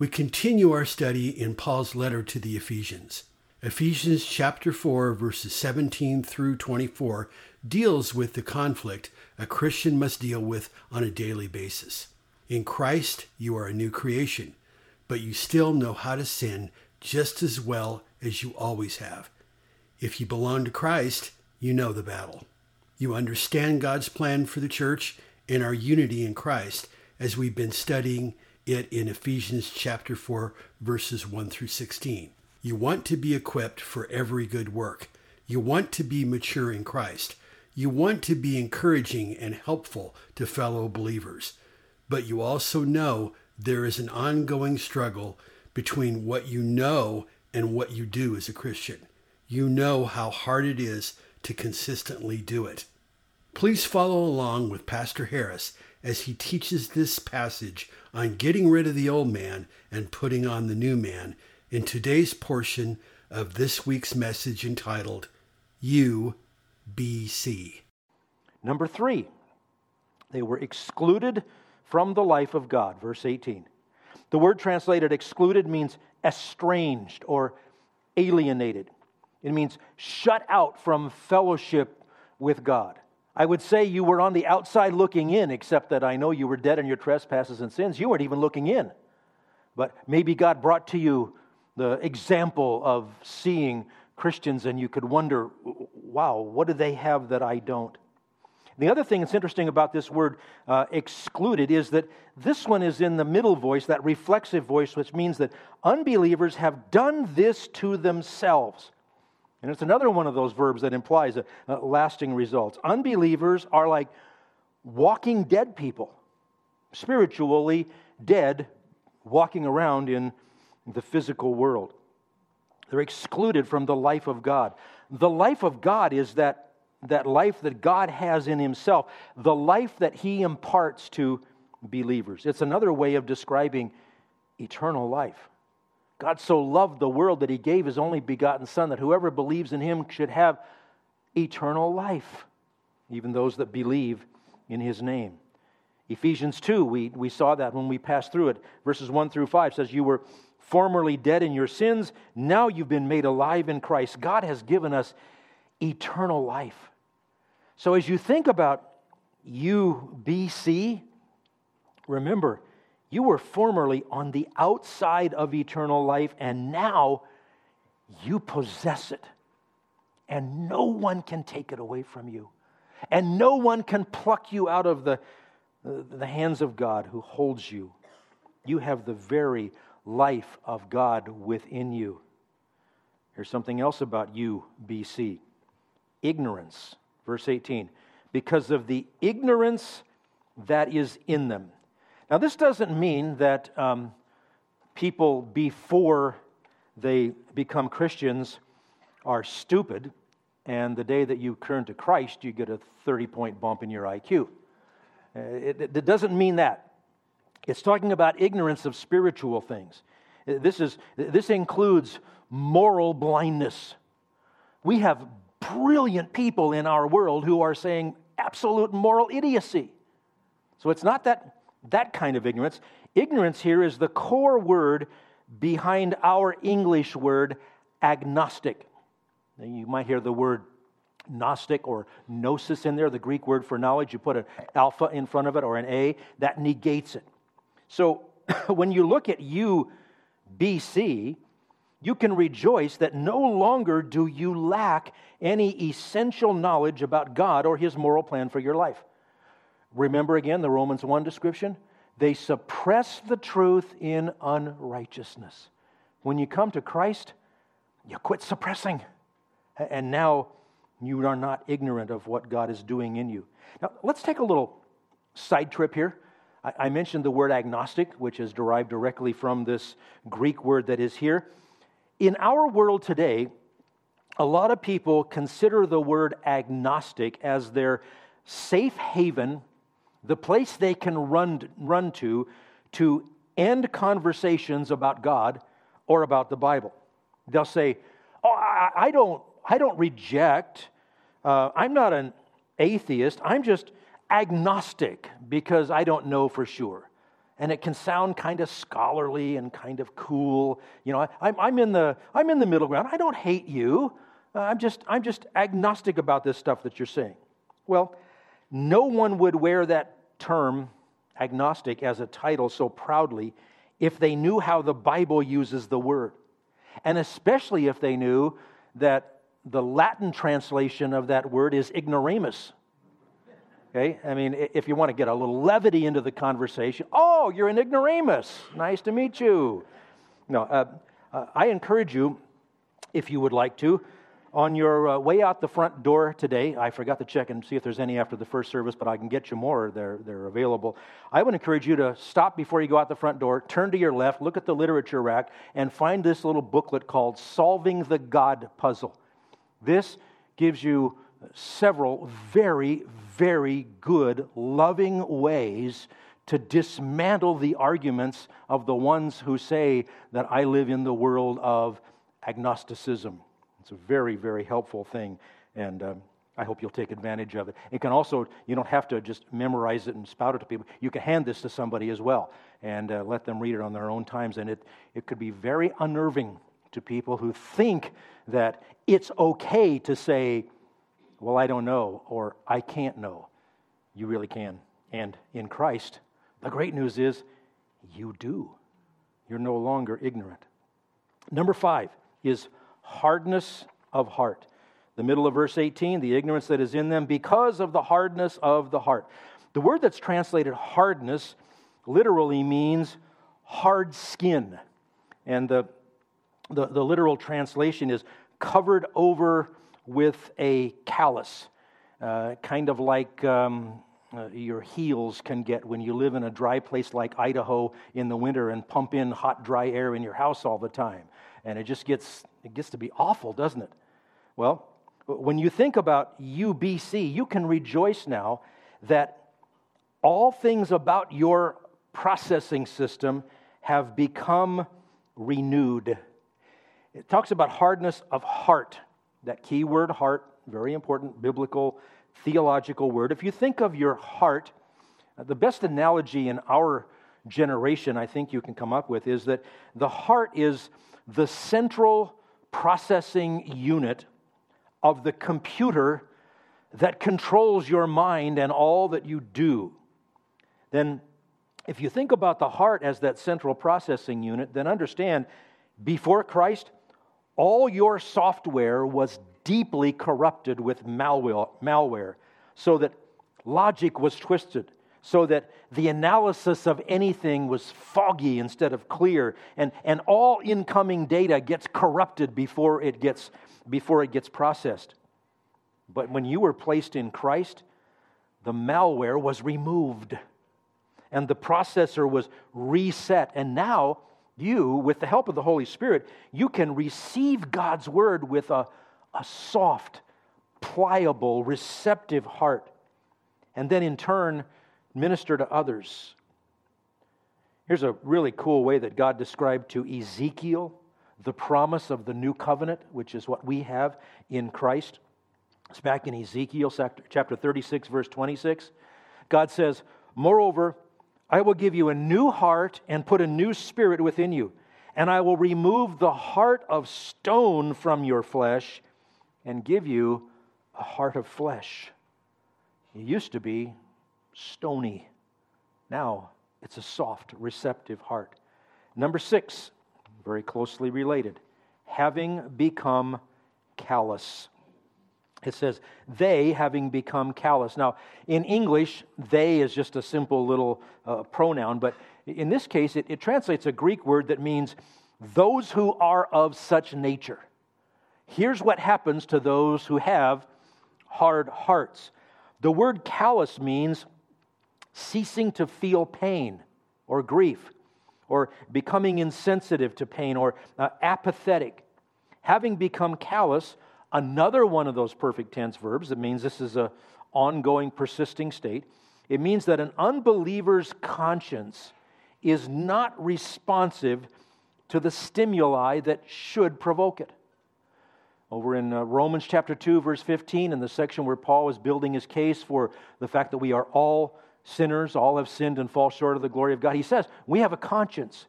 we continue our study in Paul's letter to the Ephesians. Ephesians chapter 4, verses 17 through 24 deals with the conflict a Christian must deal with on a daily basis. In Christ, you are a new creation, but you still know how to sin just as well as you always have. If you belong to Christ, you know the battle. You understand God's plan for the church and our unity in Christ as we've been studying it in Ephesians chapter 4, verses 1 through 16. You want to be equipped for every good work. You want to be mature in Christ. You want to be encouraging and helpful to fellow believers. But you also know there is an ongoing struggle between what you know and what you do as a Christian. You know how hard it is to consistently do it. Please follow along with Pastor Harris as he teaches this passage on getting rid of the old man and putting on the new man in today's portion of this week's message entitled UBC. Number three, they were excluded from the life of God. Verse 18. The word translated excluded means estranged or alienated. It means shut out from fellowship with God. I would say you were on the outside looking in, except that I know you were dead in your trespasses and sins. You weren't even looking in. But maybe God brought to you the example of seeing Christians, and you could wonder, wow, what do they have that I don't? The other thing that's interesting about this word uh, excluded is that this one is in the middle voice, that reflexive voice, which means that unbelievers have done this to themselves. And it's another one of those verbs that implies a, a lasting results. Unbelievers are like walking dead people, spiritually dead, walking around in the physical world. They're excluded from the life of God. The life of God is that, that life that God has in Himself, the life that He imparts to believers. It's another way of describing eternal life. God so loved the world that he gave his only begotten Son, that whoever believes in him should have eternal life, even those that believe in his name. Ephesians 2, we, we saw that when we passed through it. Verses 1 through 5 says, You were formerly dead in your sins, now you've been made alive in Christ. God has given us eternal life. So as you think about UBC, remember, you were formerly on the outside of eternal life, and now you possess it. And no one can take it away from you. And no one can pluck you out of the, the hands of God who holds you. You have the very life of God within you. Here's something else about you, BC ignorance. Verse 18. Because of the ignorance that is in them. Now, this doesn't mean that um, people before they become Christians are stupid, and the day that you turn to Christ, you get a 30 point bump in your IQ. Uh, it, it, doesn't mean that. It's talking about ignorance of spiritual things. Uh, this, is, this includes moral blindness. We have brilliant people in our world who are saying absolute moral idiocy. So it's not that that kind of ignorance. Ignorance here is the core word behind our English word agnostic. Now, you might hear the word Gnostic or gnosis in there, the Greek word for knowledge. You put an alpha in front of it or an A, that negates it. So when you look at you, BC, you can rejoice that no longer do you lack any essential knowledge about God or His moral plan for your life. Remember again the Romans 1 description? They suppress the truth in unrighteousness. When you come to Christ, you quit suppressing. And now you are not ignorant of what God is doing in you. Now, let's take a little side trip here. I, mentioned the word agnostic, which is derived directly from this Greek word that is here. in our world today, a lot of people consider the word agnostic as their safe haven, the place they can run, run to to end conversations about God or about the Bible. They'll say, Oh, I, I don't, I don't reject, uh, I'm not an atheist, I'm just agnostic because I don't know for sure. And it can sound kind of scholarly and kind of cool. You know, I, I'm, in the, I'm in the middle ground. I don't hate you. Uh, I'm, just, I'm just agnostic about this stuff that you're saying. Well, no one would wear that term, agnostic, as a title so proudly if they knew how the Bible uses the word. And especially if they knew that the Latin translation of that word is ignoramus. Okay? I mean, if you want to get a little levity into the conversation, oh, you're an ignoramus. Nice to meet you. No, uh, uh, I encourage you, if you would like to, on your uh, way out the front door today, I forgot to check and see if there's any after the first service, but I can get you more. They're, they're available. I would encourage you to stop before you go out the front door, turn to your left, look at the literature rack, and find this little booklet called Solving the God Puzzle. This gives you several very, very good, loving ways to dismantle the arguments of the ones who say that I live in the world of agnosticism. It's a very, very helpful thing, and um, I hope you'll take advantage of it. It can also, you don't have to just memorize it and spout it to people. You can hand this to somebody as well and uh, let them read it on their own times, and it, it could be very unnerving to people who think that it's okay to say, Well, I don't know, or I can't know. You really can. And in Christ, the great news is you do. You're no longer ignorant. Number five is hardness of heart. The middle of verse 18, the ignorance that is in them because of the hardness of the heart. The word that's translated hardness literally means hard skin. And the, the, the literal translation is covered over with a callus, uh, kind of like um, uh, your heels can get when you live in a dry place like Idaho in the winter and pump in hot, dry air in your house all the time and it just gets it gets to be awful, doesn't it? Well, when you think about UBC, you can rejoice now that all things about your processing system have become renewed. It talks about hardness of heart. That key word, heart, very important biblical, theological word. If you think of your heart, uh, the best analogy in our generation I think you can come up with is that the heart is the central processing unit of the computer that controls your mind and all that you do, then if you think about the heart as that central processing unit, then understand before Christ, all your software was deeply corrupted with malware, so that logic was twisted, so that the analysis of anything was foggy instead of clear and, and all incoming data gets corrupted before it gets before it gets processed. But when you were placed in christ the malware was removed and the processor was reset. And now you with the help of the holy spirit you can receive god's word with a, a soft pliable receptive heart and then in turn minister to others. Here's a really cool way that God described to Ezekiel the promise of the new covenant, which is what we have in Christ. It's back in Ezekiel chapter 36, verse 26. God says, Moreover, I will give you a new heart and put a new spirit within you, and I will remove the heart of stone from your flesh and give you a heart of flesh. It used to be stony. Now it's a soft, receptive heart. Number six, very closely related, having become callous. It says, they having become callous. Now, in English, they is just a simple little uh, pronoun, but in this case, it, it translates a Greek word that means those who are of such nature. Here's what happens to those who have hard hearts. The word callous means ceasing to feel pain or grief, or becoming insensitive to pain, or uh, apathetic. having become callous, another one of those perfect tense verbs it means this is a ongoing, persisting state. It means that an unbeliever's conscience is not responsive to the stimuli that should provoke it. Over in uh, Romans chapter 2, verse 15, in the section where Paul is building his case for the fact that we are all sinners, all have sinned and fall short of the glory of God, he says, We have a conscience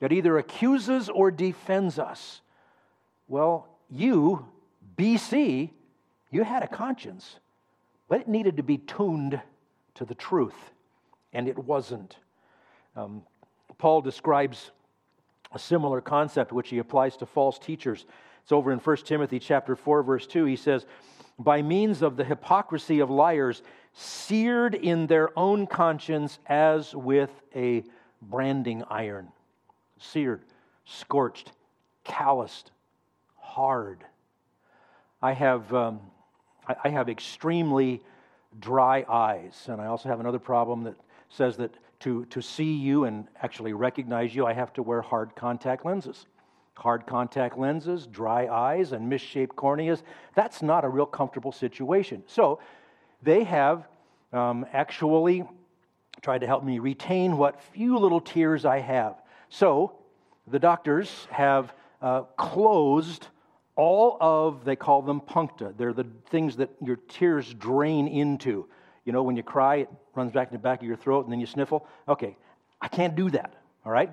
that either accuses or defends us. Well, you, BC, you had a conscience, but it needed to be tuned to the truth, and it wasn't. Um, Paul describes a similar concept which he applies to false teachers. It's over in 1 Timothy chapter 4 verse 2. He says, "By means of the hypocrisy of liars, seared in their own conscience as with a branding iron." Seared, scorched, calloused, hard. I have um, I, have extremely dry eyes, and I also have another problem that says that to, to see you and actually recognize you, I have to wear hard contact lenses. Hard contact lenses, dry eyes, and misshaped corneas, that's not a real comfortable situation. So they have um, actually tried to help me retain what few little tears I have. So the doctors have uh, closed all of, they call them puncta. They're the things that your tears drain into. You know, when you cry, it runs back in the back of your throat and then you sniffle. Okay, I can't do that, all right?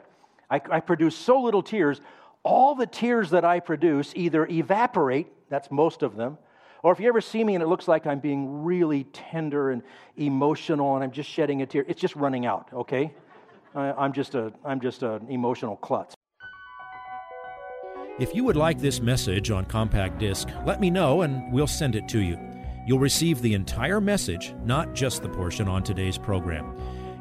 I, I produce so little tears. All the tears that I produce either evaporate, that's most of them, or if you ever see me and it looks like I'm being really tender and emotional and I'm just shedding a tear, it's just running out, okay? I'm just, a, I'm just an emotional klutz. If you would like this message on compact disc, let me know and we'll send it to you. You'll receive the entire message, not just the portion on today's program.